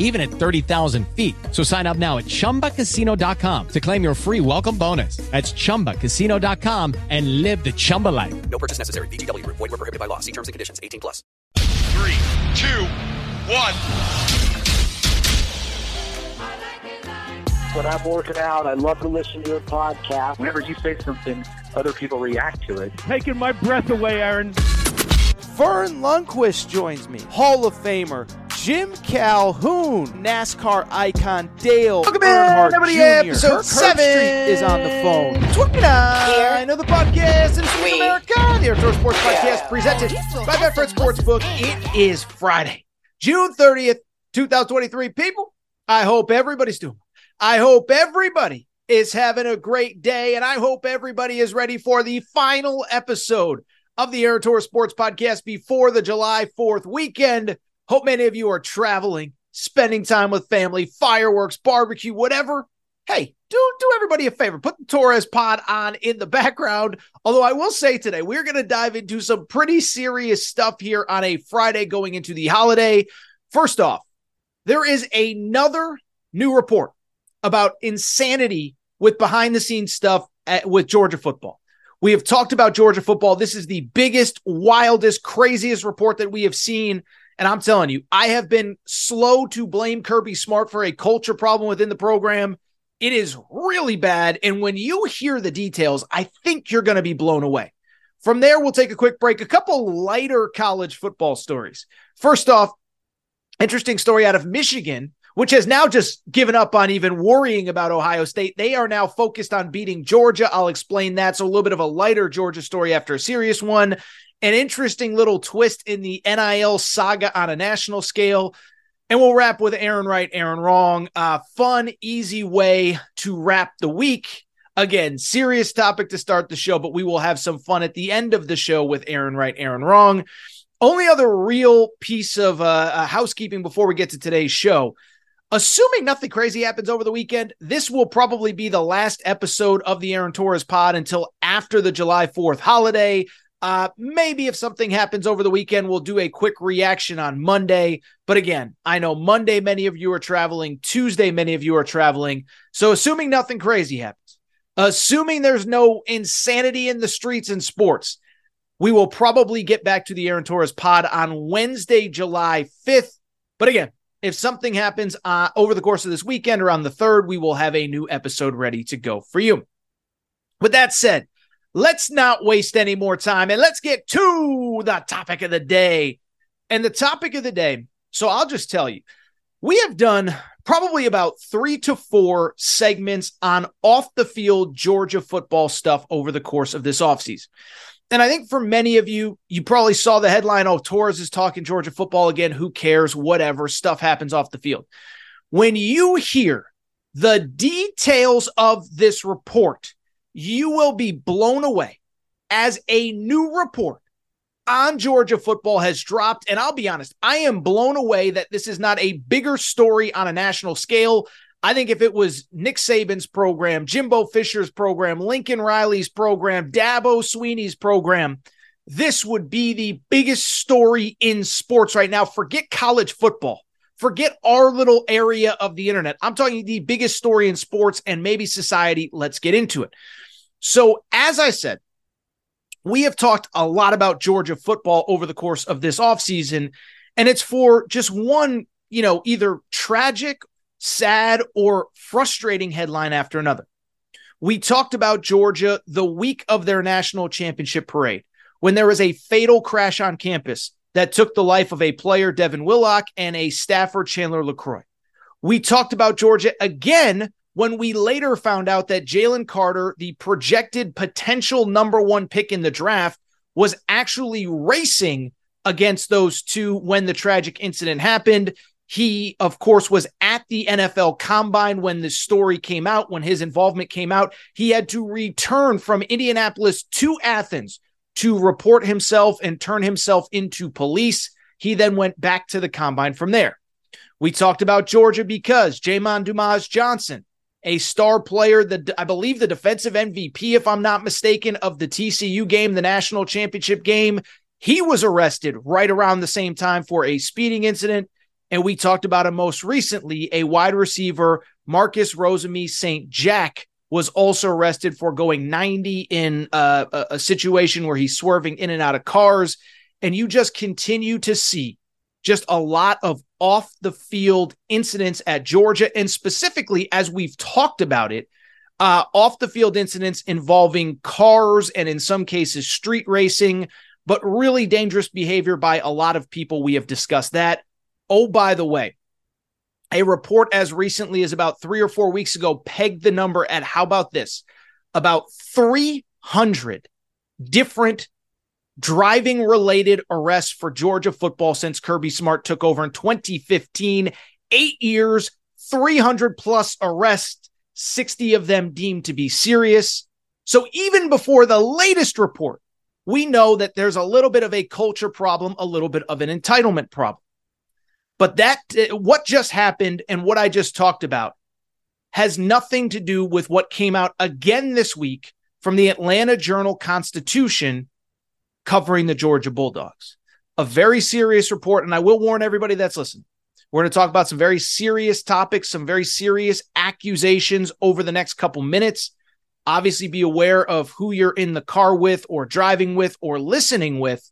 even at 30,000 feet. So sign up now at chumbacasino.com to claim your free welcome bonus. That's chumbacasino.com and live the Chumba life. No purchase necessary. VGW. Void were prohibited by law. See terms and conditions. 18 plus. Three, two, one. When I'm working out, I love to listen to your podcast. Whenever you say something, other people react to it. Taking my breath away, Aaron. Verne Lundquist joins me. Hall of Famer Jim Calhoun, NASCAR icon Dale Welcome in, Earnhardt everybody, Jr. episode Kirk seven. Herbstreit is on the phone. Twenty-nine of the podcast in We. America, the Outdoor Sports Podcast presented by Betfred Sportsbook. It is Friday, June 30th, 2023. People, I hope everybody's doing. I hope everybody is having a great day, and I hope everybody is ready for the final episode of the Aaron Torres Sports Podcast before the July 4th weekend. Hope many of you are traveling, spending time with family, fireworks, barbecue, whatever. Hey, do do everybody a favor. Put the Torres pod on in the background. Although I will say today, we're going to dive into some pretty serious stuff here on a Friday going into the holiday. First off, there is another new report about insanity with behind the scenes stuff at, with Georgia football. We have talked about Georgia football. This is the biggest, wildest, craziest report that we have seen. And I'm telling you, I have been slow to blame Kirby Smart for a culture problem within the program. It is really bad. And when you hear the details, I think you're going to be blown away. From there, we'll take a quick break. A couple lighter college football stories. First off, interesting story out of Michigan, which has now just given up on even worrying about Ohio State. They are now focused on beating Georgia. I'll explain that. So, a little bit of a lighter Georgia story after a serious one. An interesting little twist in the NIL saga on a national scale. And we'll wrap with Aaron right, Aaron wrong. Uh, fun, easy way to wrap the week. Again, serious topic to start the show, but we will have some fun at the end of the show with Aaron right, Aaron wrong. Only other real piece of uh, uh, housekeeping before we get to today's show. Assuming nothing crazy happens over the weekend, this will probably be the last episode of the Aaron Torres pod until after the July 4th holiday. Uh, maybe if something happens over the weekend, we'll do a quick reaction on Monday. But again, I know Monday, many of you are traveling. Tuesday, many of you are traveling. So, assuming nothing crazy happens, assuming there's no insanity in the streets and sports, we will probably get back to the Aaron Torres pod on Wednesday, July 5th. But again, if something happens uh, over the course of this weekend or on the 3rd, we will have a new episode ready to go for you. With that said, let's not waste any more time and let's get to the topic of the day. And the topic of the day, so I'll just tell you, we have done probably about three to four segments on off the field Georgia football stuff over the course of this offseason. And I think for many of you, you probably saw the headline, oh, Torres is talking Georgia football again. Who cares? Whatever. Stuff happens off the field. When you hear the details of this report, you will be blown away as a new report on Georgia football has dropped. And I'll be honest, I am blown away that this is not a bigger story on a national scale. I think if it was Nick Saban's program, Jimbo Fisher's program, Lincoln Riley's program, Dabo Swinney's program, this would be the biggest story in sports right now. Forget college football. Forget our little area of the internet. I'm talking the biggest story in sports and maybe society. Let's get into it. So, as I said, we have talked a lot about Georgia football over the course of this offseason, and it's for just one, you know, either tragic, sad, or frustrating headline after another. We talked about Georgia the week of their national championship parade. when there was a fatal crash on campus that took the life of a player, Devin Willock, and a staffer, Chandler LaCroix. We talked about Georgia again when we later found out that Jalen Carter, the projected potential number one pick in the draft, was actually racing against those two when the tragic incident happened. He, of course, was at the NFL combine when the story came out, when his involvement came out. He had to return from Indianapolis to Athens to report himself and turn himself into police. He then went back to the combine from there. We talked about Georgia because Jamon Dumas Johnson, a star player, the I believe the defensive MVP, if I'm not mistaken, of the TCU game, the national championship game. He was arrested right around the same time for a speeding incident. And we talked about him most recently, a wide receiver, Marcus Rosemy St. Jack, was also arrested for going 90 in uh, a, a situation where he's swerving in and out of cars. And you just continue to see just a lot of off the field incidents at Georgia. And specifically, as we've talked about it, uh, off the field incidents involving cars and in some cases street racing, but really dangerous behavior by a lot of people. We have discussed that. Oh, by the way, a report as recently as about three or four weeks ago pegged the number at how about this? About 300 different driving related arrests for Georgia football since Kirby Smart took over in 2015. Eight years, 300 plus arrests, 60 of them deemed to be serious. So even before the latest report, we know that there's a little bit of a culture problem, a little bit of an entitlement problem. But that, what just happened and what I just talked about has nothing to do with what came out again this week from the Atlanta Journal Constitution covering the Georgia Bulldogs. A very serious report. And I will warn everybody that's listening. We're going to talk about some very serious topics, some very serious accusations over the next couple minutes. Obviously, be aware of who you're in the car with, or driving with, or listening with,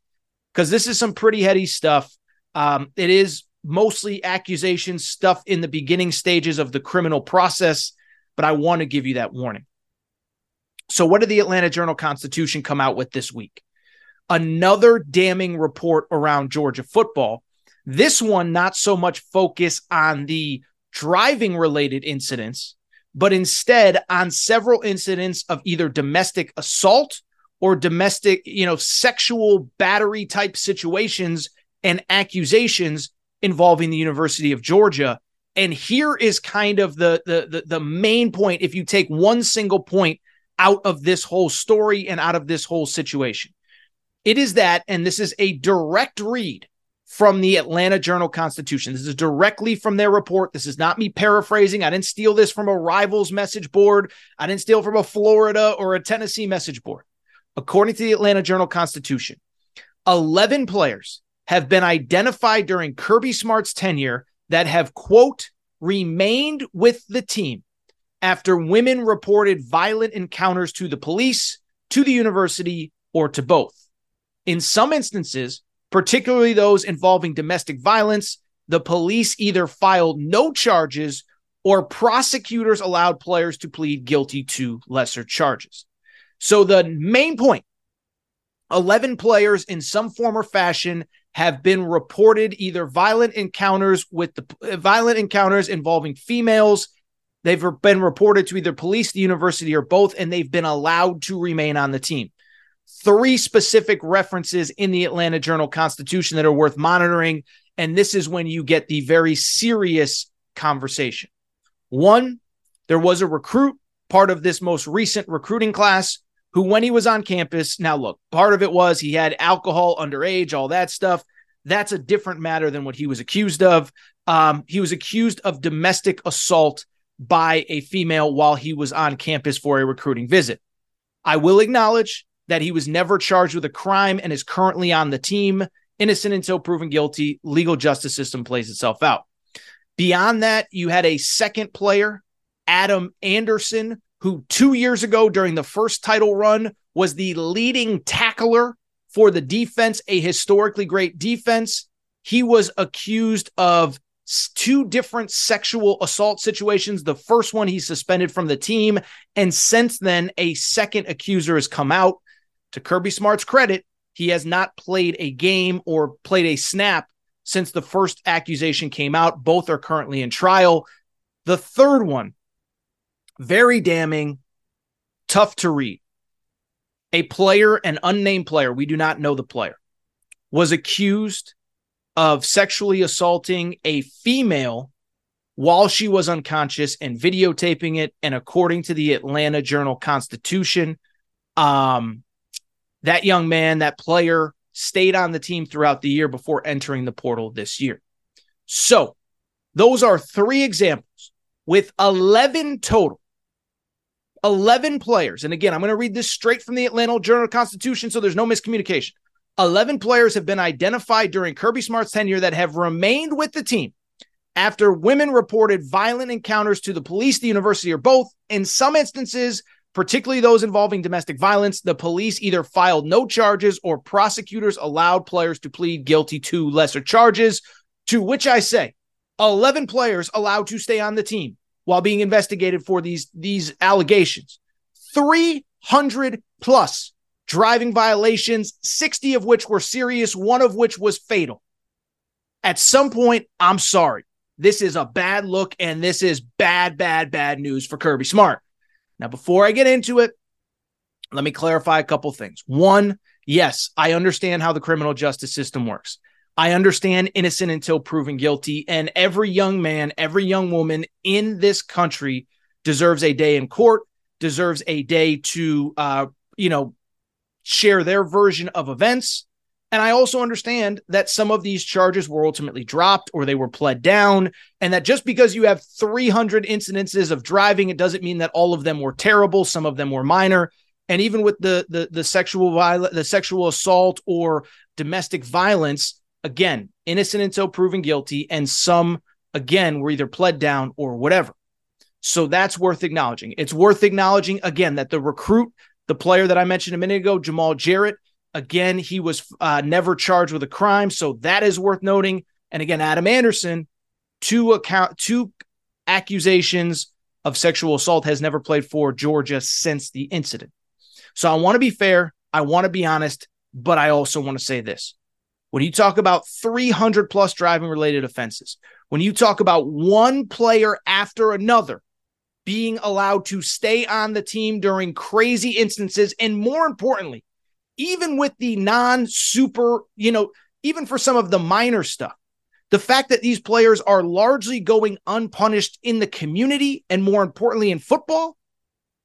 because this is some pretty heady stuff. Um, it is mostly accusations, stuff in the beginning stages of the criminal process, but I want to give you that warning. So, what did the Atlanta Journal Constitution come out with this week? Another damning report around Georgia football. This one, not so much focus on the driving related incidents, but instead on several incidents of either domestic assault or domestic, you know, sexual battery type situations and accusations involving the University of Georgia. And here is kind of the, the the the, main point. If you take one single point out of this whole story and out of this whole situation, it is that, and this is a direct read from the Atlanta Journal Constitution. This is directly from their report. This is not me paraphrasing. I didn't steal this from a rivals message board. I didn't steal from a Florida or a Tennessee message board. According to the Atlanta Journal Constitution, 11 players have been identified during Kirby Smart's tenure that have, quote, remained with the team after women reported violent encounters to the police, to the university, or to both. In some instances, particularly those involving domestic violence, the police either filed no charges or prosecutors allowed players to plead guilty to lesser charges. So the main point 11 players in some form or fashion have been reported either violent encounters with the uh, violent encounters involving females. They've been reported to either police, the university, or both, and they've been allowed to remain on the team. Three specific references in the Atlanta Journal Constitution that are worth monitoring. And this is when you get the very serious conversation. One, there was a recruit, part of this most recent recruiting class, who, when he was on campus, now look, part of it was he had alcohol, underage, all that stuff. That's a different matter than what he was accused of. Um, he was accused of domestic assault by a female while he was on campus for a recruiting visit. I will acknowledge that he was never charged with a crime and is currently on the team, innocent until proven guilty. Legal justice system plays itself out. Beyond that, you had a second player, Adam Anderson, who two years ago during the first title run was the leading tackler for the defense, a historically great defense. He was accused of two different sexual assault situations. The first one he suspended from the team. And since then, a second accuser has come out. To Kirby Smart's credit, He has not played a game or played a snap since the first accusation came out. Both are currently in trial. The third one, very damning, tough to read. A player, an unnamed player, we do not know the player, was accused of sexually assaulting a female while she was unconscious and videotaping it. And according to the Atlanta Journal Constitution, um, that young man, that player, stayed on the team throughout the year before entering the portal this year. So, those are three examples with 11 total. 11 players. And again, I'm going to read this straight from the Atlanta Journal Constitution so there's no miscommunication. 11 players have been identified during Kirby Smart's tenure that have remained with the team after women reported violent encounters to the police, the university, or both. In some instances, particularly those involving domestic violence, the police either filed no charges or prosecutors allowed players to plead guilty to lesser charges. To which I say, 11 players allowed to stay on the team while being investigated for these, these allegations. 300 plus driving violations, 60 of which were serious, one of which was fatal. At some point, I'm sorry. This is a bad look, and this is bad, bad, bad news for Kirby Smart. Now, before I get into it, let me clarify a couple things. One, yes, I understand how the criminal justice system works. I understand innocent until proven guilty, and every young man, every young woman in this country deserves a day in court, deserves a day to, uh, you know, share their version of events. And I also understand that some of these charges were ultimately dropped or they were pled down. And that just because you have 300 incidences of driving, it doesn't mean that all of them were terrible. Some of them were minor. And even with the the, the sexual violence, the sexual assault or domestic violence, again, innocent until proven guilty, and some again were either pled down or whatever. So that's worth acknowledging. It's worth acknowledging again that the recruit, the player that I mentioned a minute ago, Jamal Jarrett, Again, he was uh, never charged with a crime, so that is worth noting. And again, Adam Anderson, two account two accusations of sexual assault has never played for Georgia since the incident. So I want to be fair, I want to be honest, but I also want to say this. When you talk about 300 plus driving related offenses, when you talk about one player after another being allowed to stay on the team during crazy instances, and more importantly, even with the non super, you know, even for some of the minor stuff, the fact that these players are largely going unpunished in the community and more importantly in football,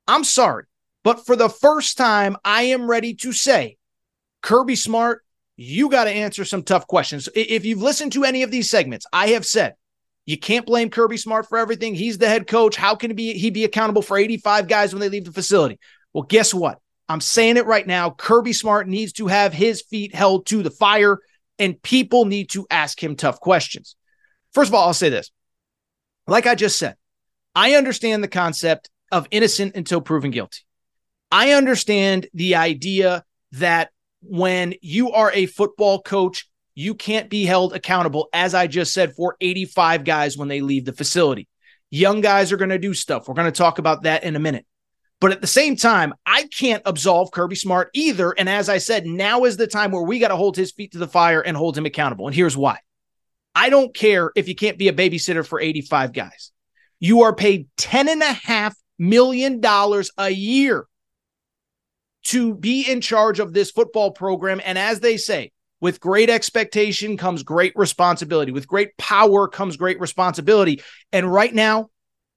I'm sorry. But for the first time, I am ready to say, Kirby Smart, you got to answer some tough questions. If you've listened to any of these segments, I have said you can't blame Kirby Smart for everything. He's the head coach. How can he be, he be accountable for 85 guys when they leave the facility? Well, guess what? I'm saying it right now. Kirby Smart needs to have his feet held to the fire, and people need to ask him tough questions. First of all, I'll say this. Like I just said, I understand the concept of innocent until proven guilty. I understand the idea that when you are a football coach, you can't be held accountable, as I just said, for 85 guys when they leave the facility. Young guys are going to do stuff. We're going to talk about that in a minute. But at the same time, I can't absolve Kirby Smart either. And as I said, now is the time where we got to hold his feet to the fire and hold him accountable. And here's why I don't care if you can't be a babysitter for 85 guys. You are paid $10.5 million a year to be in charge of this football program. And as they say, with great expectation comes great responsibility. With great power comes great responsibility. And right now,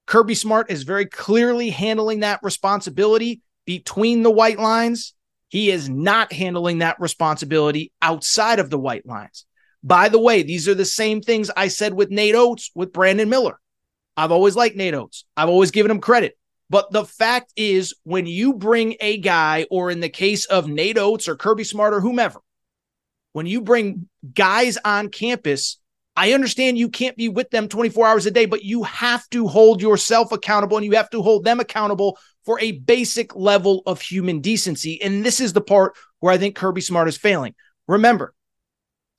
Kirby Smart is very clearly handling that responsibility between the white lines. He is not handling that responsibility outside of the white lines. By the way, these are the same things I said with Nate Oats with Brandon Miller. I've always liked Nate Oats. I've always given him credit. But the fact is, when you bring a guy, or in the case of Nate Oats or Kirby Smart or whomever, when you bring guys on campus I understand you can't be with them 24 hours a day, but you have to hold yourself accountable and you have to hold them accountable for a basic level of human decency. And this is the part where I think Kirby Smart is failing. Remember,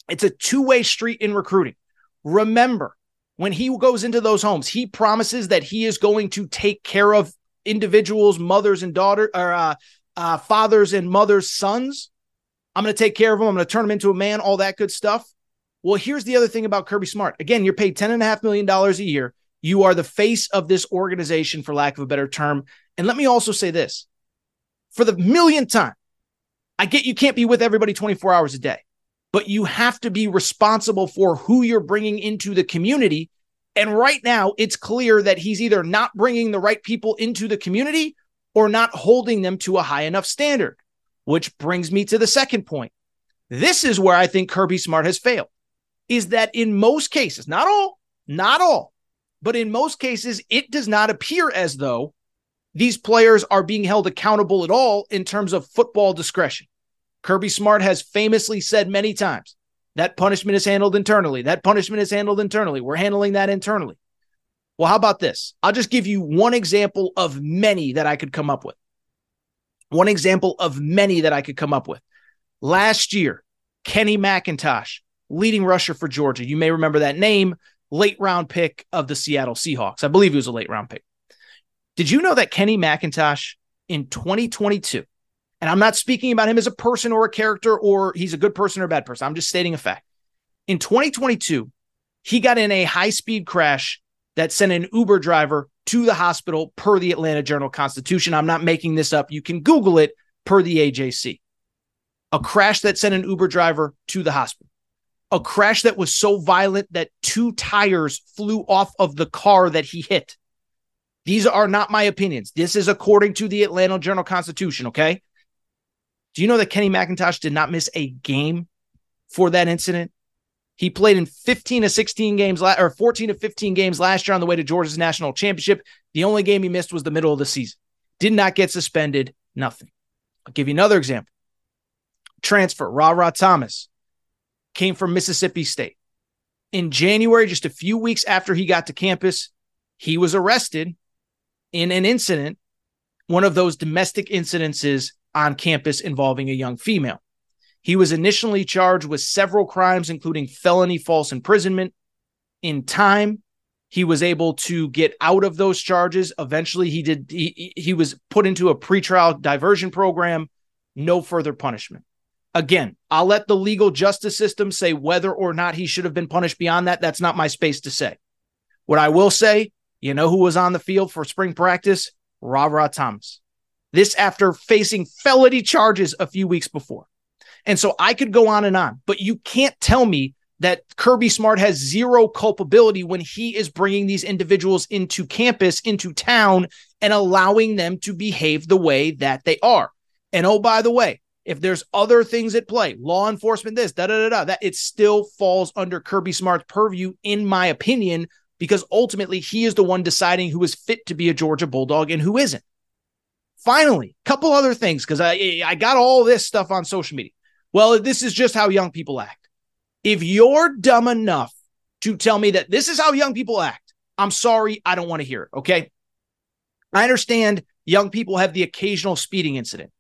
it's a two way street in recruiting. Remember, when he goes into those homes, he promises that he is going to take care of individuals, mothers and daughters, or uh, uh, fathers and mothers' sons. I'm going to take care of them. I'm going to turn them into a man, all that good stuff. Well, here's the other thing about Kirby Smart. Again, you're paid $10.5 million a year. You are the face of this organization, for lack of a better term. And let me also say this for the millionth time, I get you can't be with everybody 24 hours a day, but you have to be responsible for who you're bringing into the community. And right now, it's clear that he's either not bringing the right people into the community or not holding them to a high enough standard, which brings me to the second point. This is where I think Kirby Smart has failed is that in most cases, not all, not all, but in most cases, it does not appear as though these players are being held accountable at all in terms of football discretion. Kirby Smart has famously said many times that punishment is handled internally. That punishment is handled internally. We're handling that internally. Well, how about this? I'll just give you one example of many that I could come up with. One example of many that I could come up with. Last year, Kenny McIntosh, leading rusher for Georgia. You may remember that name, late round pick of the Seattle Seahawks. I believe he was a late round pick. Did you know that Kenny McIntosh in 2022, and I'm not speaking about him as a person or a character or he's a good person or a bad person. I'm just stating a fact. In 2022, he got in a high speed crash that sent an Uber driver to the hospital per the Atlanta Journal Constitution. I'm not making this up. You can Google it per the AJC. A crash that sent an Uber driver to the hospital. A crash that was so violent that two tires flew off of the car that he hit. These are not my opinions. This is according to the Atlanta Journal Constitution, okay? Do you know that Kenny McIntosh did not miss a game for that incident? He played in 15 to 16 games or 14 to 15 games last year on the way to Georgia's national championship. The only game he missed was the middle of the season. Did not get suspended, nothing. I'll give you another example. Transfer, Rara Thomas came from Mississippi State. In January, just a few weeks after he got to campus, he was arrested in an incident, one of those domestic incidences on campus involving a young female. He was initially charged with several crimes, including felony false imprisonment. In time, he was able to get out of those charges. Eventually, he did. He, he was put into a pretrial diversion program. No further punishment. Again, I'll let the legal justice system say whether or not he should have been punished beyond that. That's not my space to say. What I will say you know who was on the field for spring practice? Rara Thomas. This after facing felony charges a few weeks before. And so I could go on and on, but you can't tell me that Kirby Smart has zero culpability when he is bringing these individuals into campus, into town, and allowing them to behave the way that they are. And oh, by the way, if there's other things at play, law enforcement, this, da da da da, that it still falls under Kirby Smart's purview, in my opinion, because ultimately he is the one deciding who is fit to be a Georgia Bulldog and who isn't. Finally, a couple other things because I I got all this stuff on social media. Well, this is just how young people act. If you're dumb enough to tell me that this is how young people act, I'm sorry, I don't want to hear it. Okay. I understand young people have the occasional speeding incident.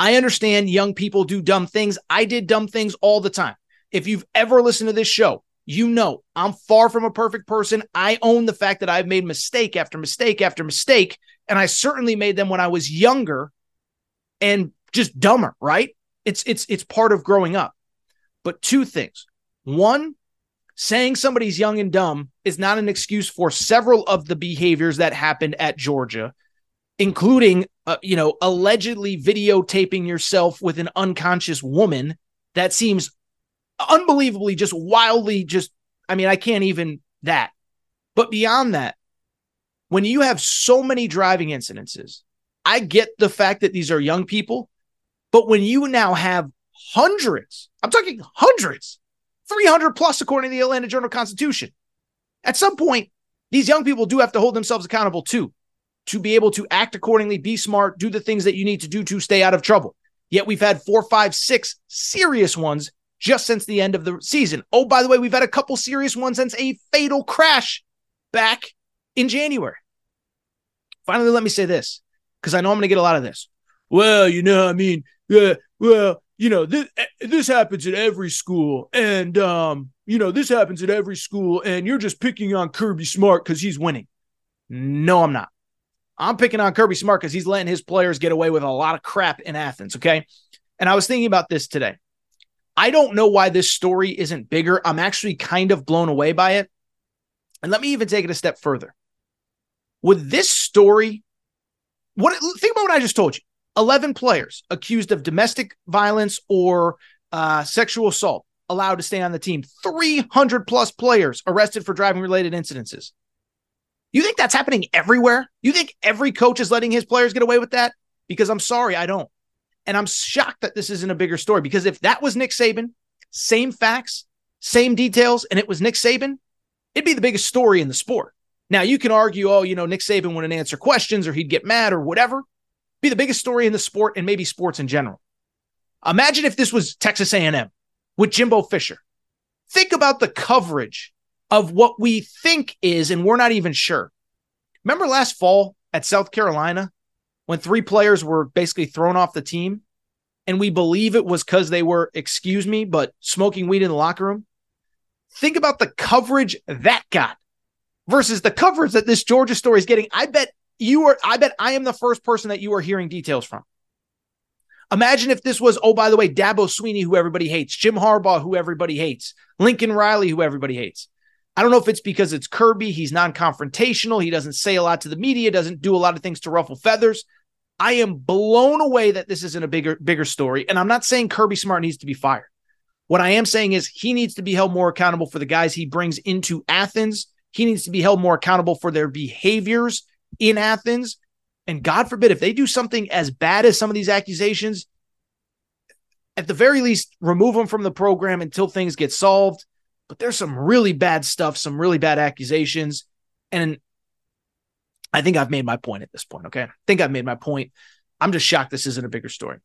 I understand young people do dumb things. I did dumb things all the time. If you've ever listened to this show, you know, I'm far from a perfect person. I own the fact that I've made mistake after mistake after mistake. And I certainly made them when I was younger and just dumber, right? It's it's it's part of growing up. But two things. One, saying somebody's young and dumb is not an excuse for several of the behaviors that happened at Georgia, including uh, you know, allegedly videotaping yourself with an unconscious woman. That seems unbelievably just wildly just I mean, I can't even that. But beyond that, when you have so many driving incidences, I get the fact that these are young people, but when you now have hundreds, I'm talking hundreds, 300 plus according to the Atlanta Journal Constitution, at some point, these young people do have to hold themselves accountable too, to be able to act accordingly, be smart, do the things that you need to do to stay out of trouble. Yet we've had four, five, six serious ones just since the end of the season. Oh, by the way, we've had a couple serious ones since a fatal crash back in January. Finally, let me say this because I know I'm going to get a lot of this. Well, you know, I mean, uh, well, you know, this, eh, this happens at every school, and um, you know, this happens at every school, and you're just picking on Kirby Smart because he's winning. No, I'm not. I'm picking on Kirby Smart because he's letting his players get away with a lot of crap in Athens. Okay. And I was thinking about this today. I don't know why this story isn't bigger. I'm actually kind of blown away by it. And let me even take it a step further. With this story, what think about what I just told you. 11 players accused of domestic violence or uh, sexual assault allowed to stay on the team. 300 plus players arrested for driving related incidences. You think that's happening everywhere? You think every coach is letting his players get away with that? Because I'm sorry, I don't. And I'm shocked that this isn't a bigger story because if that was Nick Saban, same facts, same details, and it was Nick Saban, it'd be the biggest story in the sport. Now you can argue, oh, you know, Nick Saban wouldn't answer questions or he'd get mad or whatever. Be the biggest story in the sport and maybe sports in general. Imagine if this was Texas A&M with Jimbo Fisher. Think about the coverage of what we think is, and we're not even sure. Remember last fall at South Carolina when three players were basically thrown off the team? And we believe it was because they were, excuse me, but smoking weed in the locker room. Think about the coverage that got versus the coverage that this Georgia story is getting. I bet you are, I bet I am the first person that you are hearing details from. Imagine if this was, oh, by the way, Dabo Swinney, who everybody hates, Jim Harbaugh, who everybody hates, Lincoln Riley, who everybody hates. I don't know if it's because it's Kirby. He's non confrontational. He doesn't say a lot to the media, doesn't do a lot of things to ruffle feathers. I am blown away that this isn't a bigger, bigger story. And I'm not saying Kirby Smart needs to be fired. What I am saying is he needs to be held more accountable for the guys he brings into Athens. He needs to be held more accountable for their behaviors in Athens. And God forbid, if they do something as bad as some of these accusations, at the very least, remove them from the program until things get solved but there's some really bad stuff, some really bad accusations. And I think I've made my point at this point. Okay. I think I've made my point. I'm just shocked this isn't a bigger story.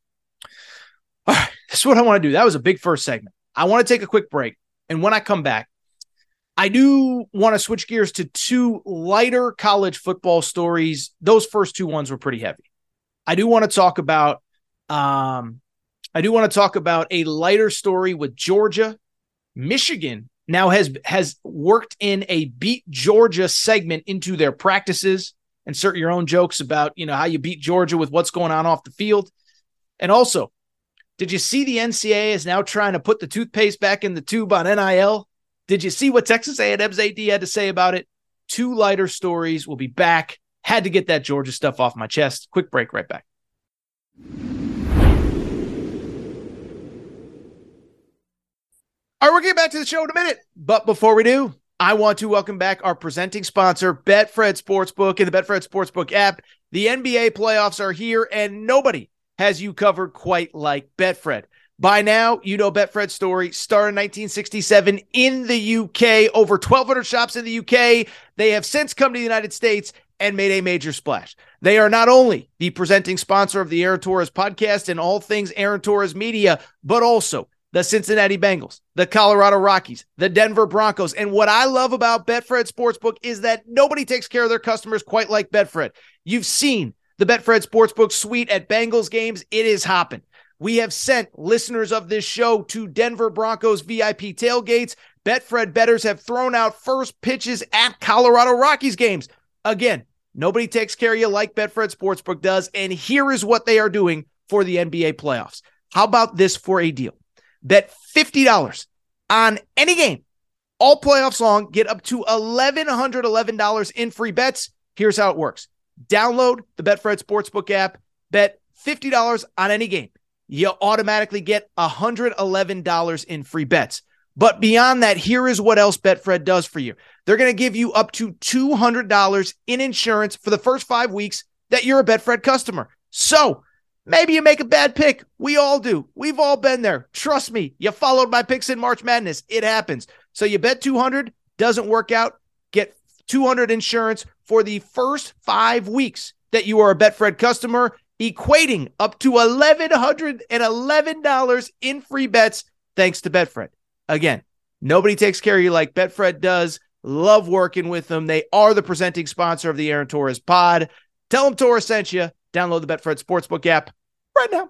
All right. This is what I want to do. That was a big first segment. I want to take a quick break. And when I come back, I do want to switch gears to two lighter college football stories. Those first two ones were pretty heavy. I do want to talk about um I do want to talk about a lighter story with Georgia. Michigan now has has worked in a beat Georgia segment into their practices. Insert your own jokes about you know how you beat Georgia with what's going on off the field, and also, did you see the NCAA is now trying to put the toothpaste back in the tube on NIL? Did you see what Texas A&M's AD had to say about it? Two lighter stories. We'll be back. Had to get that Georgia stuff off my chest. Quick break. Right back. All right, we're getting back to the show in a minute. But before we do, I want to welcome back our presenting sponsor, Betfred Sportsbook and the Betfred Sportsbook app. The NBA playoffs are here, and nobody has you covered quite like Betfred. By now, you know Betfred's story started in 1967 in the UK. Over 1,200 shops in the UK. They have since come to the United States and made a major splash. They are not only the presenting sponsor of the Aaron Torres podcast and all things Aaron Torres media, but also the Cincinnati Bengals, the Colorado Rockies, the Denver Broncos. And what I love about Betfred Sportsbook is that nobody takes care of their customers quite like Betfred. You've seen the Betfred Sportsbook suite at Bengals games, it is hopping. We have sent listeners of this show to Denver Broncos VIP tailgates. Betfred bettors have thrown out first pitches at Colorado Rockies games. Again, nobody takes care of you like Betfred Sportsbook does. And here is what they are doing for the NBA playoffs. How about this for a deal? Bet $50 on any game all playoffs long. Get up to $1,111 in free bets. Here's how it works download the Betfred Sportsbook app, bet $50 on any game. You automatically get $111 in free bets. But beyond that, here is what else Betfred does for you. They're going to give you up to $200 in insurance for the first five weeks that you're a Betfred customer. So Maybe you make a bad pick. We all do. We've all been there. Trust me. You followed my picks in March Madness. It happens. So you bet 200, doesn't work out. Get 200 insurance for the first five weeks that you are a Betfred customer, equating up to $1,111 in free bets thanks to Betfred. Again, nobody takes care of you like Betfred does. Love working with them. They are the presenting sponsor of the Aaron Torres pod. Tell them Torres sent you. Download the Betfred Sportsbook app right now.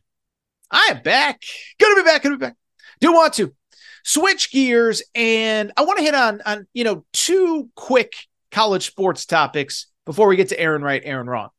I am back. Gonna be back. Gonna be back. Do want to switch gears and I want to hit on on you know two quick college sports topics before we get to Aaron Right, Aaron Wrong.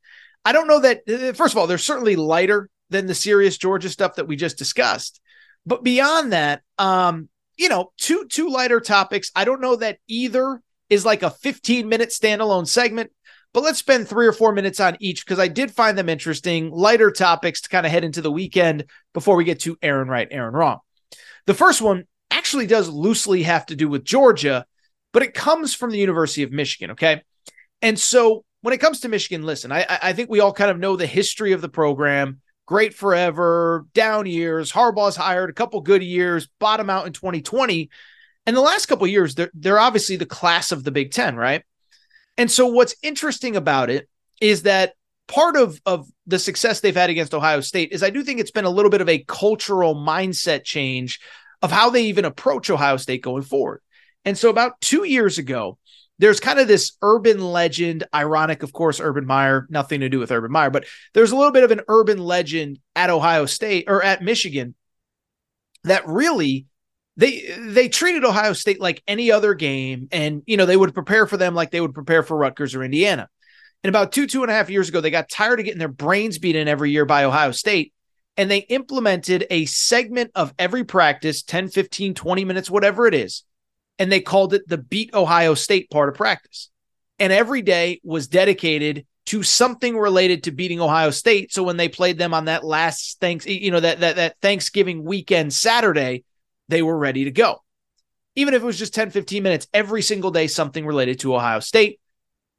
I don't know that uh, first of all, they're certainly lighter than the serious Georgia stuff that we just discussed. But beyond that, um, you know, two two lighter topics. I don't know that either is like a 15 minute standalone segment, but let's spend three or four minutes on each because I did find them interesting, lighter topics to kind of head into the weekend before we get to Aaron Right, Aaron Wrong. The first one actually does loosely have to do with Georgia, but it comes from the University of Michigan. Okay. And so when it comes to Michigan, listen, I, I think we all kind of know the history of the program. Great forever, down years. Harbaugh's hired a couple good years, bottom out in 2020. And the last couple years, they're, they're obviously the class of the Big Ten, right? And so what's interesting about it is that part of, of the success they've had against Ohio State is I do think it's been a little bit of a cultural mindset change of how they even approach Ohio State going forward. And so about two years ago, there's kind of this urban legend, ironic, of course, Urban Meyer, nothing to do with Urban Meyer, but there's a little bit of an urban legend at Ohio State or at Michigan that really they they treated Ohio State like any other game, and you know they would prepare for them like they would prepare for Rutgers or Indiana. And about two two and a half years ago, they got tired of getting their brains beaten every year by Ohio State, and they implemented a segment of every practice 10 15 20 minutes whatever it is and they called it the beat ohio state part of practice and every day was dedicated to something related to beating ohio state so when they played them on that last thanks you know that that, that thanksgiving weekend saturday they were ready to go even if it was just 10 15 minutes every single day something related to ohio state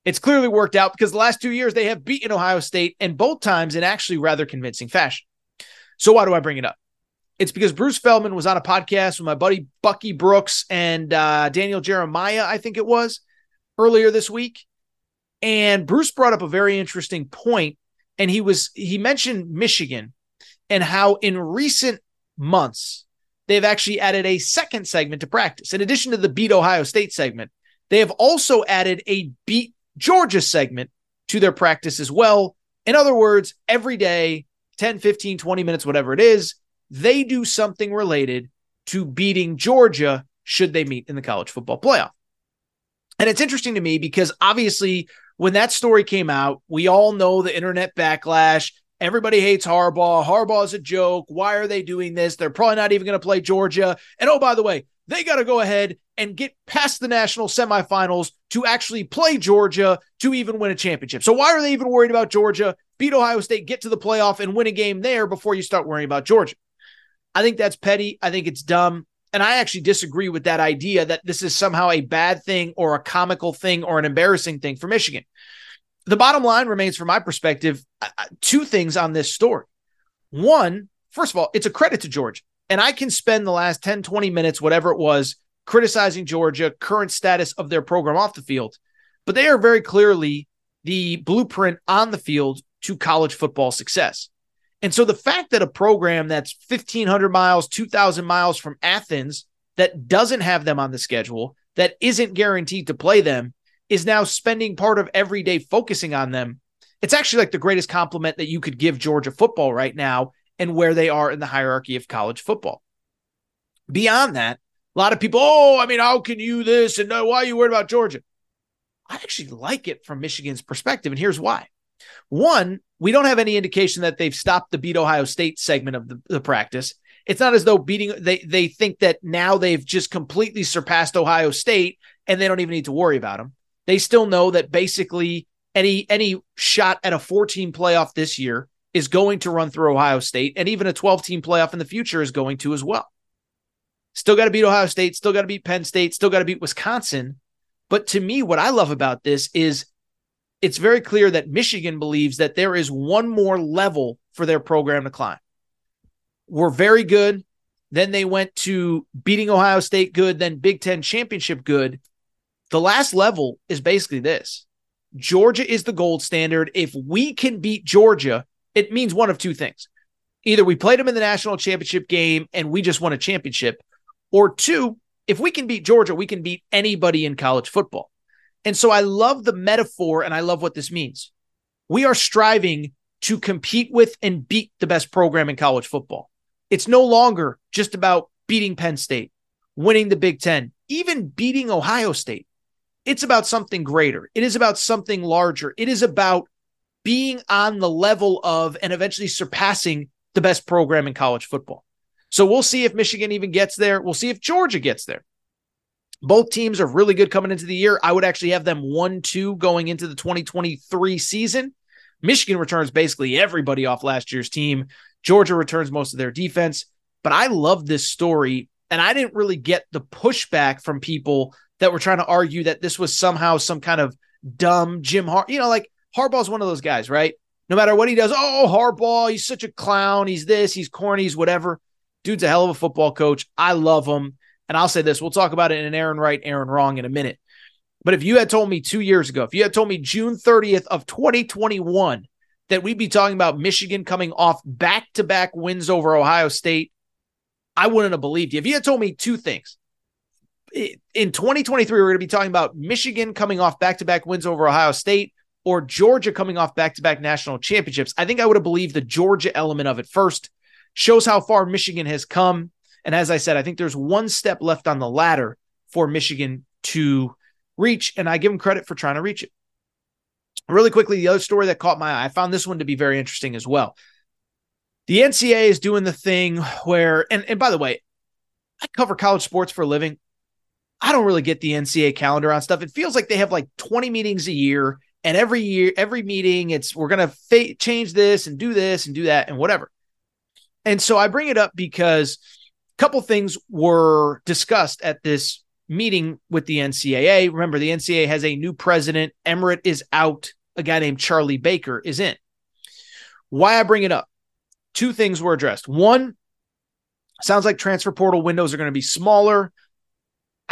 it's clearly worked out because the last two years they have beaten ohio state and both times in actually rather convincing fashion so why do I bring it up? It's because Bruce Feldman was on a podcast with my buddy Bucky Brooks and uh, Daniel Jeremiah, I think it was, earlier this week. And Bruce brought up a very interesting point, and he was he mentioned Michigan and how in recent months they've actually added a second segment to practice. In addition to the beat Ohio State segment, they have also added a beat Georgia segment to their practice as well. In other words, every day 10, 15, 20 minutes, whatever it is, they do something related to beating Georgia should they meet in the college football playoff. And it's interesting to me because obviously, when that story came out, we all know the internet backlash. Everybody hates Harbaugh. Harbaugh is a joke. Why are they doing this? They're probably not even going to play Georgia. And oh, by the way, they got to go ahead and get past the national semifinals to actually play Georgia to even win a championship. So why are they even worried about Georgia? Beat Ohio State, get to the playoff and win a game there before you start worrying about Georgia. I think that's petty. I think it's dumb. And I actually disagree with that idea that this is somehow a bad thing or a comical thing or an embarrassing thing for Michigan. The bottom line remains, from my perspective, two things on this story. One, first of all, it's a credit to Georgia. And I can spend the last 10, 20 minutes, whatever it was, criticizing Georgia, current status of their program off the field. But they are very clearly the blueprint on the field to college football success. And so the fact that a program that's 1,500 miles, 2,000 miles from Athens that doesn't have them on the schedule, that isn't guaranteed to play them, is now spending part of every day focusing on them. It's actually like the greatest compliment that you could give Georgia football right now and where they are in the hierarchy of college football. Beyond that, a lot of people, oh, I mean, how can you this and why are you worried about Georgia? I actually like it from Michigan's perspective, and here's why. One, we don't have any indication that they've stopped the beat Ohio State segment of the, the practice. It's not as though beating they they think that now they've just completely surpassed Ohio State and they don't even need to worry about them. They still know that basically any any shot at a 14 playoff this year is going to run through Ohio State, and even a 12 team playoff in the future is going to as well. Still got to beat Ohio State, still got to beat Penn State, still got to beat Wisconsin. But to me, what I love about this is it's very clear that Michigan believes that there is one more level for their program to climb. We're very good. Then they went to beating Ohio State good, then Big Ten championship good. The last level is basically this Georgia is the gold standard. If we can beat Georgia, it means one of two things. Either we played them in the national championship game and we just won a championship, or two, if we can beat Georgia, we can beat anybody in college football. And so I love the metaphor and I love what this means. We are striving to compete with and beat the best program in college football. It's no longer just about beating Penn State, winning the Big Ten, even beating Ohio State. It's about something greater. It is about something larger. It is about being on the level of and eventually surpassing the best program in college football. So we'll see if Michigan even gets there. We'll see if Georgia gets there. Both teams are really good coming into the year. I would actually have them 1 2 going into the 2023 season. Michigan returns basically everybody off last year's team. Georgia returns most of their defense. But I love this story. And I didn't really get the pushback from people that were trying to argue that this was somehow some kind of dumb Jim Har. You know, like Harbaugh's one of those guys, right? No matter what he does, oh, Harbaugh, he's such a clown. He's this, he's corny, he's whatever. Dude's a hell of a football coach. I love him. And I'll say this we'll talk about it in an Aaron right, Aaron wrong in a minute. But if you had told me two years ago, if you had told me June 30th of 2021 that we'd be talking about Michigan coming off back to back wins over Ohio State, I wouldn't have believed you. If you had told me two things, in 2023, we're going to be talking about Michigan coming off back to back wins over Ohio State or Georgia coming off back to back national championships. I think I would have believed the Georgia element of it first. Shows how far Michigan has come. And as I said, I think there's one step left on the ladder for Michigan to reach. And I give them credit for trying to reach it. Really quickly, the other story that caught my eye, I found this one to be very interesting as well. The NCAA is doing the thing where, and, and by the way, I cover college sports for a living. I don't really get the NCAA calendar on stuff. It feels like they have like 20 meetings a year, and every year, every meeting, it's we're gonna fa- change this and do this and do that and whatever. And so I bring it up because a couple things were discussed at this meeting with the NCAA. Remember, the NCAA has a new president. Emmert is out. A guy named Charlie Baker is in. Why I bring it up? Two things were addressed. One, sounds like transfer portal windows are going to be smaller.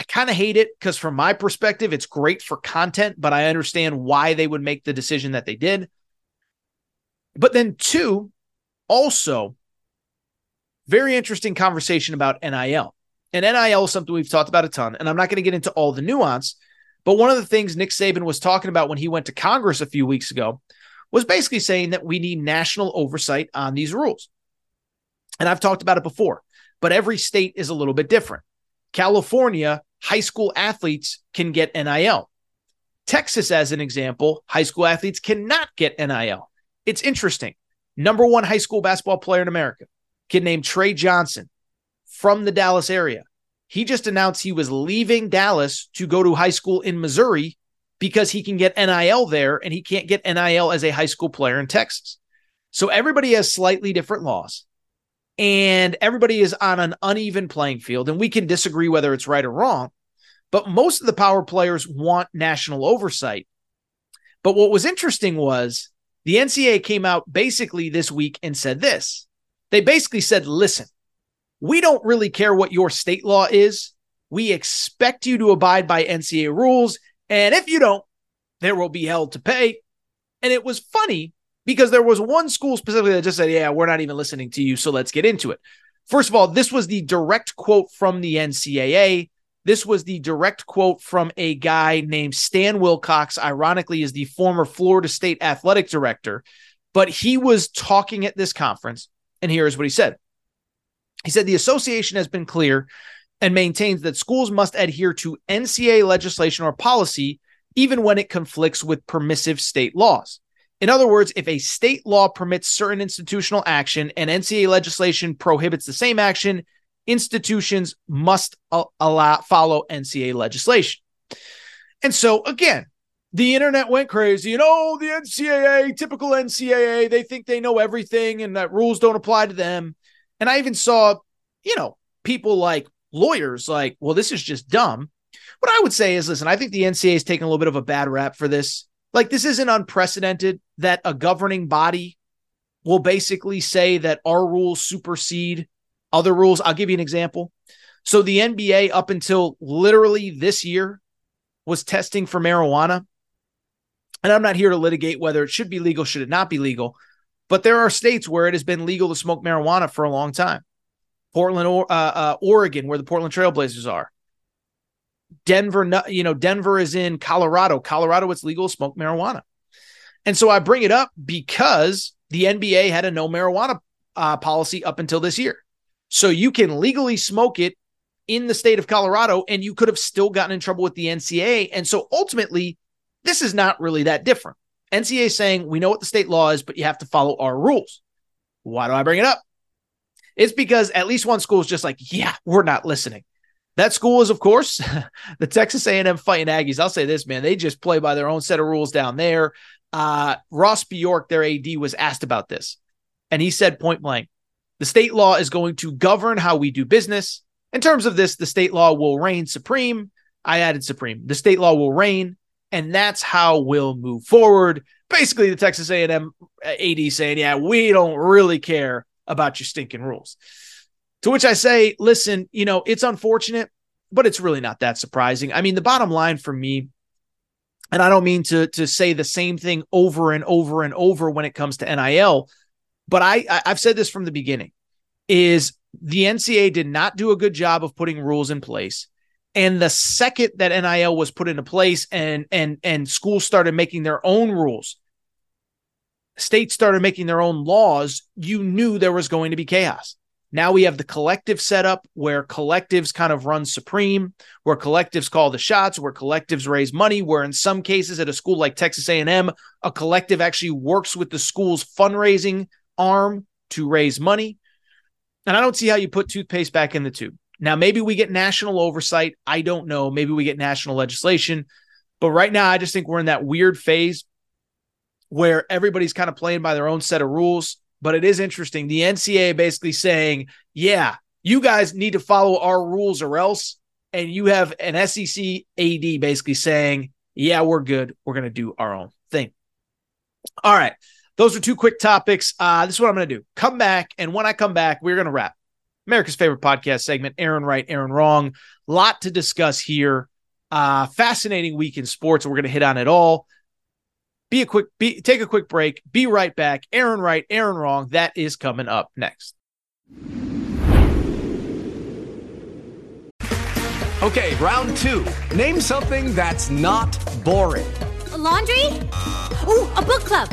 I kind of hate it because, from my perspective, it's great for content, but I understand why they would make the decision that they did. But then, two, also, very interesting conversation about NIL. And NIL is something we've talked about a ton, and I'm not going to get into all the nuance. But one of the things Nick Saban was talking about when he went to Congress a few weeks ago was basically saying that we need national oversight on these rules. And I've talked about it before, but every state is a little bit different. California, high school athletes can get NIL. Texas, as an example, high school athletes cannot get NIL. It's interesting. Number one high school basketball player in America, kid named Tre Johnson from the Dallas area. He just announced he was leaving Dallas to go to high school in Missouri because he can get NIL there and he can't get NIL as a high school player in Texas. So everybody has slightly different laws and everybody is on an uneven playing field. And we can disagree whether it's right or wrong, but most of the power players want national oversight. But what was interesting was the NCAA came out basically this week and said this. They basically said, listen, we don't really care what your state law is. We expect you to abide by NCAA rules. And if you don't, there will be hell to pay. And it was funny because there was one school specifically that just said, "Yeah, we're not even listening to you, so let's get into it." First of all, this was the direct quote from the NCAA. This was the direct quote from a guy named Stan Wilcox, ironically, is the former Florida State athletic director. But he was talking at this conference, and here's what he said. He said the association has been clear and maintains that schools must adhere to NCAA legislation or policy, even when it conflicts with permissive state laws. In other words, if a state law permits certain institutional action and NCAA legislation prohibits the same action, institutions must allow follow NCAA legislation. And so again, the internet went crazy. You oh, know, the NCAA, typical NCAA, they think they know everything and that rules don't apply to them. And I even saw, you know, people like lawyers like, well, this is just dumb. What I would say is, listen, I think the NCAA is taking a little bit of a bad rap for this. Like, this isn't unprecedented that a governing body will basically say that our rules supersede other rules. I'll give you an example. So, the NBA, up until literally this year, was testing for marijuana. And I'm not here to litigate whether it should be legal, should it not be legal. But there are states where it has been legal to smoke marijuana for a long time. Portland, uh, uh, Oregon, where the Portland Trailblazers are. Denver, you know, Denver is in Colorado. Colorado, it's legal to smoke marijuana. And so I bring it up because the NBA had a no marijuana uh, policy up until this year. So you can legally smoke it in the state of Colorado, and you could have still gotten in trouble with the NCAA. And so ultimately, this is not really that different. NCAA saying, we know what the state law is, but you have to follow our rules. Why do I bring it up? It's because at least one school is just like, yeah, we're not listening. That school is, of course, the Texas A&M Fighting Aggies. I'll say this, man, they just play by their own set of rules down there. Uh, Ross Bjork, their AD, was asked about this, and he said point blank, the state law is going to govern how we do business. In terms of this, the state law will reign supreme. I added supreme. The state law will reign, and that's how we'll move forward. Basically, the Texas A&M AD saying, "Yeah, we don't really care about your stinking rules." To which I say, listen, you know, it's unfortunate, but it's really not that surprising. I mean, the bottom line for me, and I don't mean to to say the same thing over and over and over when it comes to NIL, but I I've said this from the beginning, is the NCAA did not do a good job of putting rules in place. And the second that NIL was put into place and and and schools started making their own rules, states started making their own laws, you knew there was going to be chaos. Now we have the collective setup where collectives kind of run supreme, where collectives call the shots, where collectives raise money, where in some cases at a school like Texas A&M, a collective actually works with the school's fundraising arm to raise money. And I don't see how you put toothpaste back in the tube. Now maybe we get national oversight, I don't know, maybe we get national legislation, but right now I just think we're in that weird phase where everybody's kind of playing by their own set of rules but it is interesting. The NCAA basically saying, yeah, you guys need to follow our rules or else. And you have an SEC AD basically saying, yeah, we're good. We're going to do our own thing. All right. Those are two quick topics. Uh, this is what I'm going to do. Come back. And when I come back, we're going to wrap America's favorite podcast segment, Aaron Right, Aaron Wrong. Lot to discuss here. Uh, fascinating week in sports. We're going to hit on it all. Be a quick be take a quick break. Be right back. Aaron right, Aaron wrong. That is coming up next. Okay, round two. Name something that's not boring. A laundry? Ooh, a book club.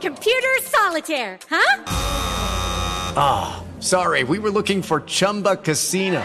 Computer solitaire, huh? Ah, oh, sorry, we were looking for Chumba Casino.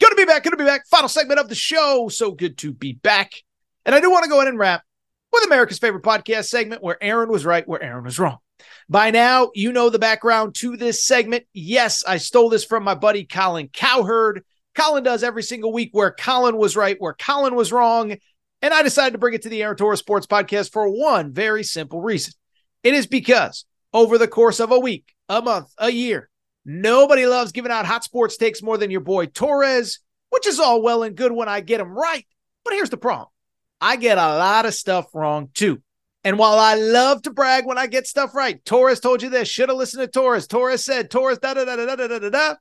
To be back. To be back. Final segment of the show. So good to be back. And I do want to go in and wrap with America's favorite podcast segment where Aaron was right, where Aaron was wrong. By now, you know the background to this segment. Yes, I stole this from my buddy Colin Cowherd. Colin does every single week where Colin was right, where Colin was wrong. And I decided to bring it to the Aaron Torres Sports Podcast for one very simple reason. It is because over the course of a week, a month, a year, nobody loves giving out hot sports takes more than your boy Torres, which is all well and good when I get them right. But here's the problem I get a lot of stuff wrong too. And while I love to brag when I get stuff right, Torres told you this, should have listened to Torres. Torres said, Torres, da da da da da da da da.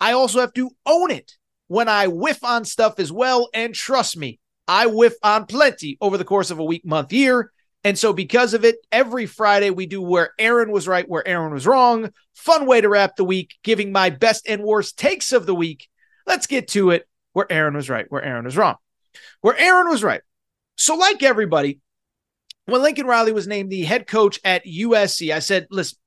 I also have to own it when I whiff on stuff as well. And trust me, I whiff on plenty over the course of a week, month, year. And so, because of it, every Friday we do where Aaron was right, where Aaron was wrong. Fun way to wrap the week, giving my best and worst takes of the week. Let's get to it where Aaron was right, where Aaron was wrong. Where Aaron was right. So, like everybody, when Lincoln Riley was named the head coach at USC, I said, listen,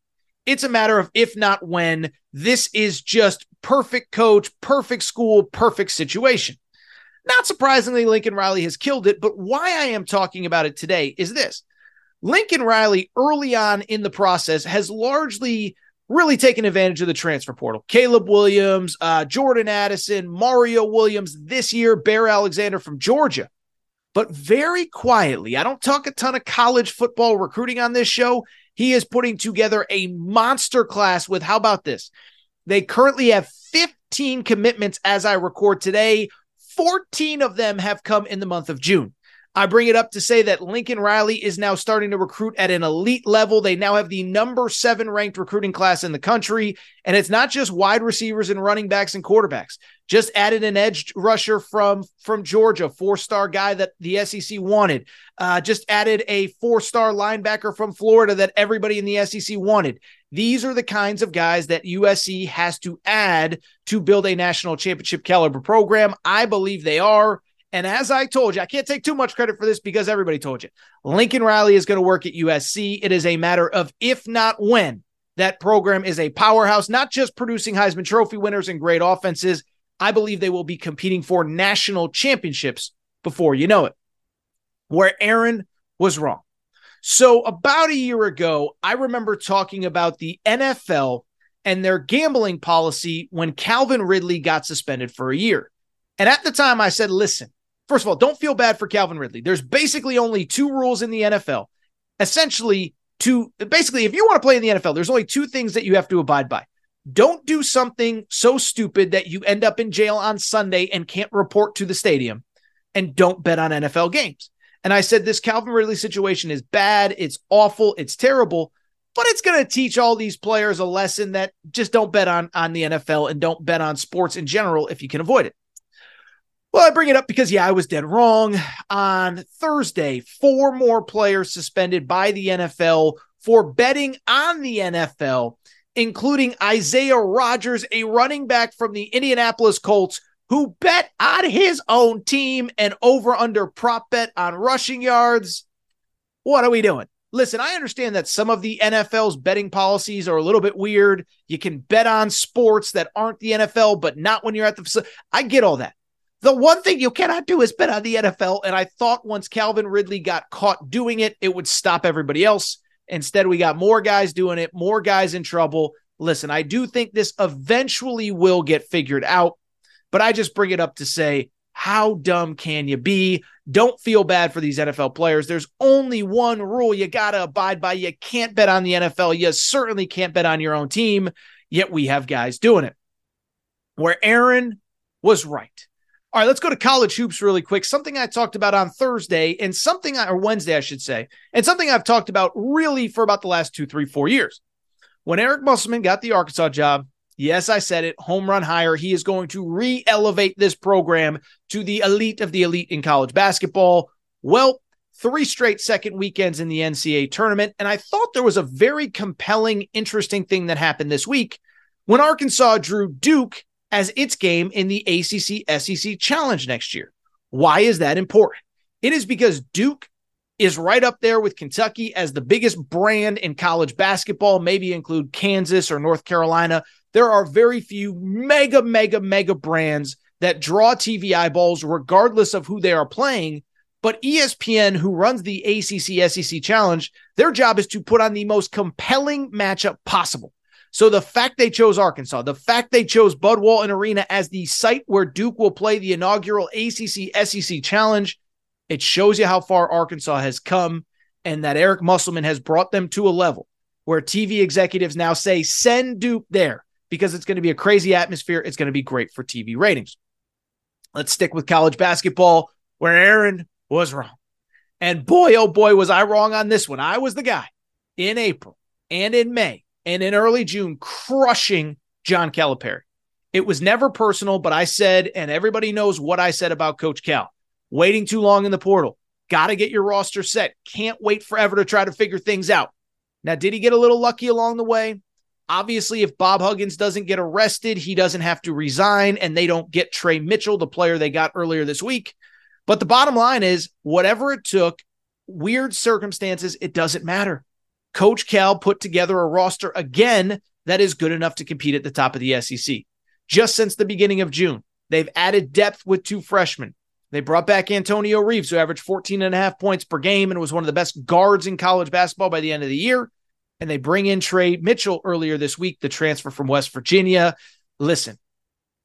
it's a matter of if not when. This is just perfect coach, perfect school, perfect situation. Not surprisingly, Lincoln Riley has killed it, but why I am talking about it today is this Lincoln Riley, early on in the process, has largely really taken advantage of the transfer portal. Caleb Williams, uh, Jordan Addison, Mario Williams this year, Bear Alexander from Georgia. But very quietly, I don't talk a ton of college football recruiting on this show. He is putting together a monster class with how about this? They currently have 15 commitments as I record today. 14 of them have come in the month of June. I bring it up to say that Lincoln Riley is now starting to recruit at an elite level. They now have the number seven ranked recruiting class in the country. And it's not just wide receivers and running backs and quarterbacks. Just added an edge rusher from, from Georgia, four star guy that the SEC wanted. Uh, just added a four star linebacker from Florida that everybody in the SEC wanted. These are the kinds of guys that USC has to add to build a national championship caliber program. I believe they are. And as I told you, I can't take too much credit for this because everybody told you. Lincoln Riley is going to work at USC. It is a matter of if not when that program is a powerhouse, not just producing Heisman Trophy winners and great offenses. I believe they will be competing for national championships before you know it. Where Aaron was wrong. So, about a year ago, I remember talking about the NFL and their gambling policy when Calvin Ridley got suspended for a year. And at the time, I said, listen, First of all, don't feel bad for Calvin Ridley. There's basically only two rules in the NFL. Essentially, to basically, if you want to play in the NFL, there's only two things that you have to abide by. Don't do something so stupid that you end up in jail on Sunday and can't report to the stadium. And don't bet on NFL games. And I said, this Calvin Ridley situation is bad. It's awful. It's terrible. But it's going to teach all these players a lesson that just don't bet on, on the NFL and don't bet on sports in general if you can avoid it. Well, I bring it up because, yeah, I was dead wrong. On Thursday, four more players suspended by the NFL for betting on the NFL, including Isaiah Rodgers, a running back from the Indianapolis Colts, who bet on his own team and over under prop bet on rushing yards. What are we doing? Listen, I understand that some of the NFL's betting policies are a little bit weird. You can bet on sports that aren't the NFL, but not when you're at the facility. I get all that. The one thing you cannot do is bet on the NFL. And I thought once Calvin Ridley got caught doing it, it would stop everybody else. Instead, we got more guys doing it, more guys in trouble. Listen, I do think this eventually will get figured out, but I just bring it up to say, how dumb can you be? Don't feel bad for these NFL players. There's only one rule you got to abide by. You can't bet on the NFL. You certainly can't bet on your own team, yet we have guys doing it. Where Aaron was right. All right, let's go to college hoops really quick. Something I talked about on Thursday and something I, or Wednesday, I should say, and something I've talked about really for about the last two, three, four years. When Eric Musselman got the Arkansas job, yes, I said it, home run hire. He is going to re elevate this program to the elite of the elite in college basketball. Well, three straight second weekends in the NCAA tournament. And I thought there was a very compelling, interesting thing that happened this week when Arkansas drew Duke as its game in the ACC SEC Challenge next year. Why is that important? It is because Duke is right up there with Kentucky as the biggest brand in college basketball, maybe include Kansas or North Carolina. There are very few mega, mega, mega brands that draw TV eyeballs regardless of who they are playing. But ESPN, who runs the ACC SEC Challenge, their job is to put on the most compelling matchup possible. So the fact they chose Arkansas, the fact they chose Bud Walton Arena as the site where Duke will play the inaugural ACC SEC Challenge, it shows you how far Arkansas has come and that Eric Musselman has brought them to a level where TV executives now say, send Duke there because it's going to be a crazy atmosphere. It's going to be great for TV ratings. Let's stick with college basketball where Aaron was wrong. And boy, oh boy, was I wrong on this one. I was the guy in April and in May and in early June crushing John Calipari. It was never personal, but I said, and everybody knows what I said about Coach Cal waiting too long in the portal. Got to get your roster set. Can't wait forever to try to figure things out. Now, did he get a little lucky along the way? Obviously, if Bob Huggins doesn't get arrested, he doesn't have to resign and they don't get Tre Mitchell, the player they got earlier this week. But the bottom line is whatever it took, weird circumstances, it doesn't matter. Coach Cal put together a roster again that is good enough to compete at the top of the SEC. Just since the beginning of June, they've added depth with two freshmen. They brought back Antonio Reeves, who averaged 14 and a half points per game and was one of the best guards in college basketball by the end of the year. And they bring in Tre Mitchell earlier this week, the transfer from West Virginia. Listen,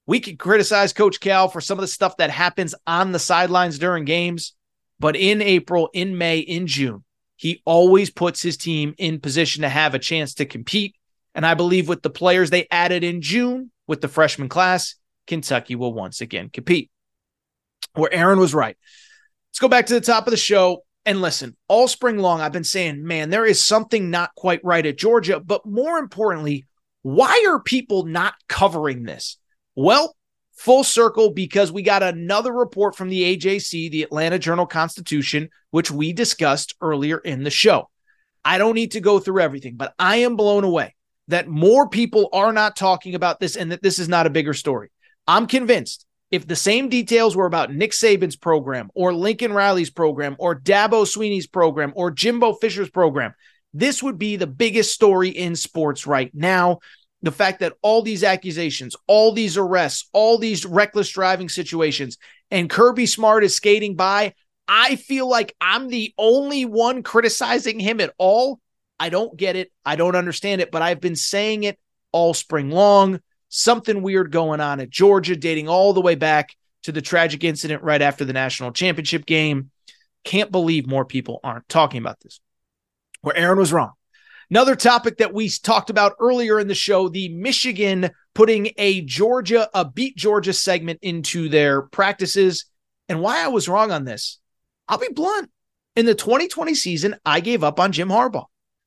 we could criticize Coach Cal for some of the stuff that happens on the sidelines during games, but in April, in May, in June, he always puts his team in position to have a chance to compete. And I believe with the players they added in June with the freshman class, Kentucky will once again compete. Where Aaron was right. Let's go back to the top of the show. And listen, all spring long, I've been saying, man, there is something not quite right at Georgia. But more importantly, why are people not covering this? Well, full circle because we got another report from the AJC, the Atlanta Journal Constitution, which we discussed earlier in the show. I don't need to go through everything, but I am blown away that more people are not talking about this and that this is not a bigger story. I'm convinced if the same details were about Nick Saban's program or Lincoln Riley's program or Dabo Swinney's program or Jimbo Fisher's program, this would be the biggest story in sports right now. The fact that all these accusations, all these arrests, all these reckless driving situations, and Kirby Smart is skating by, I feel like I'm the only one criticizing him at all. I don't get it. I don't understand it, but I've been saying it all spring long something weird going on at Georgia, dating all the way back to the tragic incident right after the national championship game. Can't believe more people aren't talking about this. Where Aaron was wrong. Another topic that we talked about earlier in the show the Michigan putting a Georgia, a beat Georgia segment into their practices. And why I was wrong on this, I'll be blunt. In the 2020 season, I gave up on Jim Harbaugh.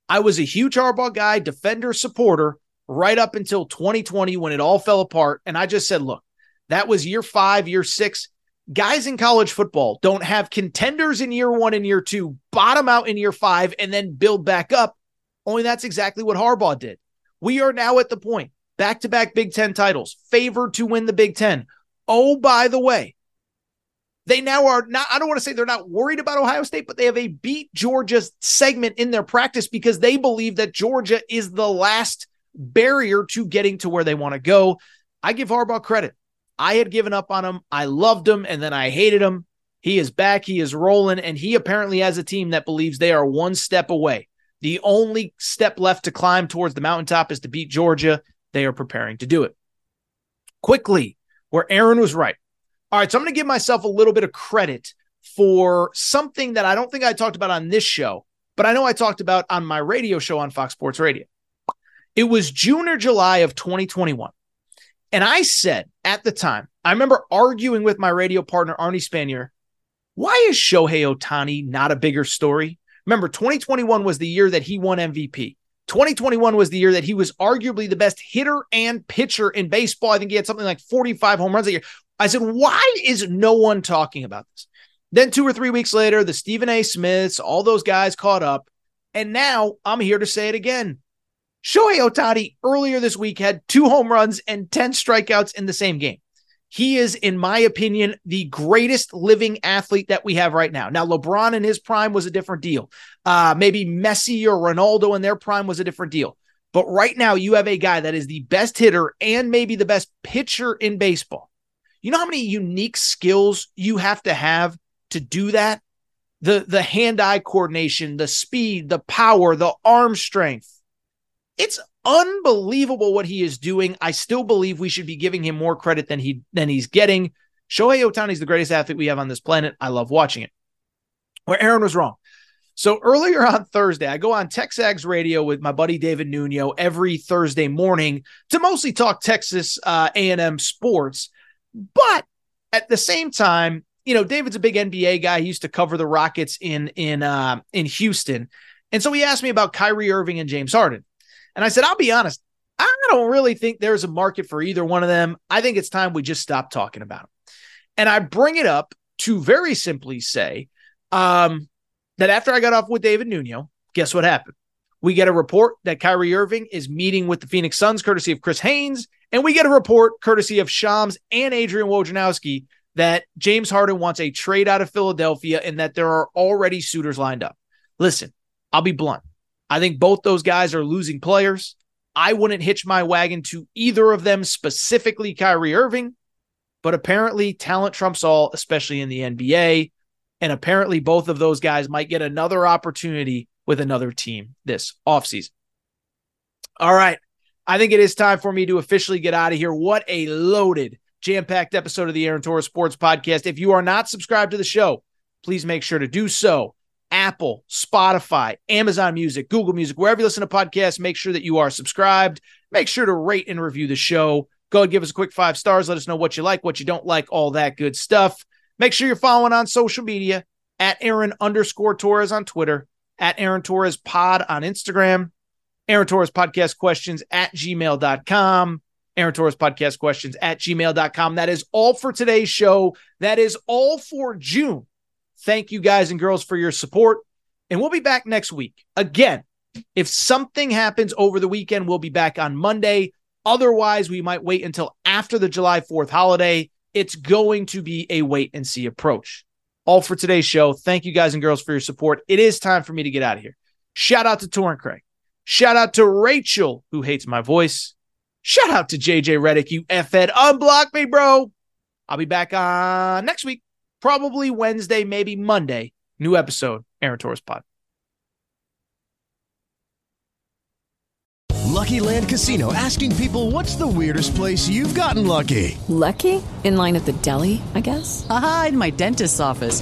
I was a huge Harbaugh guy, defender, supporter, right up until 2020 when it all fell apart. And I just said, look, that was year five, year six. Guys in college football don't have contenders in year one and year two, bottom out in year five, and then build back up. Only that's exactly what Harbaugh did. We are now at the point, back to back Big Ten titles, favored to win the Big Ten. Oh, by the way, they now are not, I don't want to say they're not worried about Ohio State, but they have a beat Georgia segment in their practice because they believe that Georgia is the last barrier to getting to where they want to go. I give Harbaugh credit. I had given up on him. I loved him and then I hated him. He is back. He is rolling. And he apparently has a team that believes they are one step away. The only step left to climb towards the mountaintop is to beat Georgia. They are preparing to do it. Quickly, where Aaron was right. All right. So I'm going to give myself a little bit of credit for something that I don't think I talked about on this show, but I know I talked about on my radio show on Fox Sports Radio. It was June or July of 2021. And I said at the time, I remember arguing with my radio partner, Arnie Spanier, why is Shohei Ohtani not a bigger story? Remember, 2021 was the year that he won MVP. 2021 was the year that he was arguably the best hitter and pitcher in baseball. I think he had something like 45 home runs a year. I said, why is no one talking about this? Then two or three weeks later, the Stephen A. Smiths, all those guys caught up. And now I'm here to say it again. Shohei Ohtani earlier this week had two home runs and 10 strikeouts in the same game. He is, in my opinion, the greatest living athlete that we have right now. Now, LeBron in his prime was a different deal. Uh, maybe Messi or Ronaldo in their prime was a different deal. But right now, you have a guy that is the best hitter and maybe the best pitcher in baseball. You know how many unique skills you have to have to do that? the the hand-eye coordination, the speed, the power, the arm strength. It's unbelievable what he is doing. I still believe we should be giving him more credit than he than he's getting. Shohei Ohtani is the greatest athlete we have on this planet. I love watching it. Where Aaron was wrong. So earlier on Thursday, I go on TexAgs radio with my buddy David Nuno every Thursday morning to mostly talk Texas uh, A&M sports. But at the same time, you know, David's a big NBA guy. He used to cover the Rockets in in uh, in Houston, and so he asked me about Kyrie Irving and James Harden. And I said, I'll be honest, I don't really think there's a market for either one of them. I think it's time we just stop talking about them. And I bring it up to very simply say um, that after I got off with David Nuno, guess what happened? We get a report that Kyrie Irving is meeting with the Phoenix Suns, courtesy of Chris Haynes. And we get a report, courtesy of Shams and Adrian Wojnarowski, that James Harden wants a trade out of Philadelphia and that there are already suitors lined up. Listen, I'll be blunt. I think both those guys are losing players. I wouldn't hitch my wagon to either of them, specifically Kyrie Irving, but apparently talent trumps all, especially in the NBA. And apparently both of those guys might get another opportunity with another team this offseason. All right. I think it is time for me to officially get out of here. What a loaded, jam packed episode of the Aaron Torres Sports Podcast. If you are not subscribed to the show, please make sure to do so. Apple, Spotify, Amazon Music, Google Music, wherever you listen to podcasts, make sure that you are subscribed. Make sure to rate and review the show. Go and give us a quick five stars. Let us know what you like, what you don't like, all that good stuff. Make sure you're following on social media at Aaron underscore Torres on Twitter, at Aaron Torres pod on Instagram, Aaron Torres podcast questions at gmail.com, Aaron Torres podcast questions at gmail.com. That is all for today's show. That is all for June. Thank you guys and girls for your support. And we'll be back next week. Again, if something happens over the weekend, we'll be back on Monday. Otherwise, we might wait until after the July 4th holiday. It's going to be a wait and see approach. All for today's show. Thank you guys and girls for your support. It is time for me to get out of here. Shout out to Torrent Craig. Shout out to Rachel, who hates my voice. Shout out to JJ Redick, you F-Ed. Unblock me, bro. I'll be back on next week probably Wednesday, maybe Monday. New episode, Aaron Torres Pod. Lucky Land Casino asking people what's the weirdest place you've gotten lucky? Lucky? In line at the deli, I guess? Aha, in my dentist's office.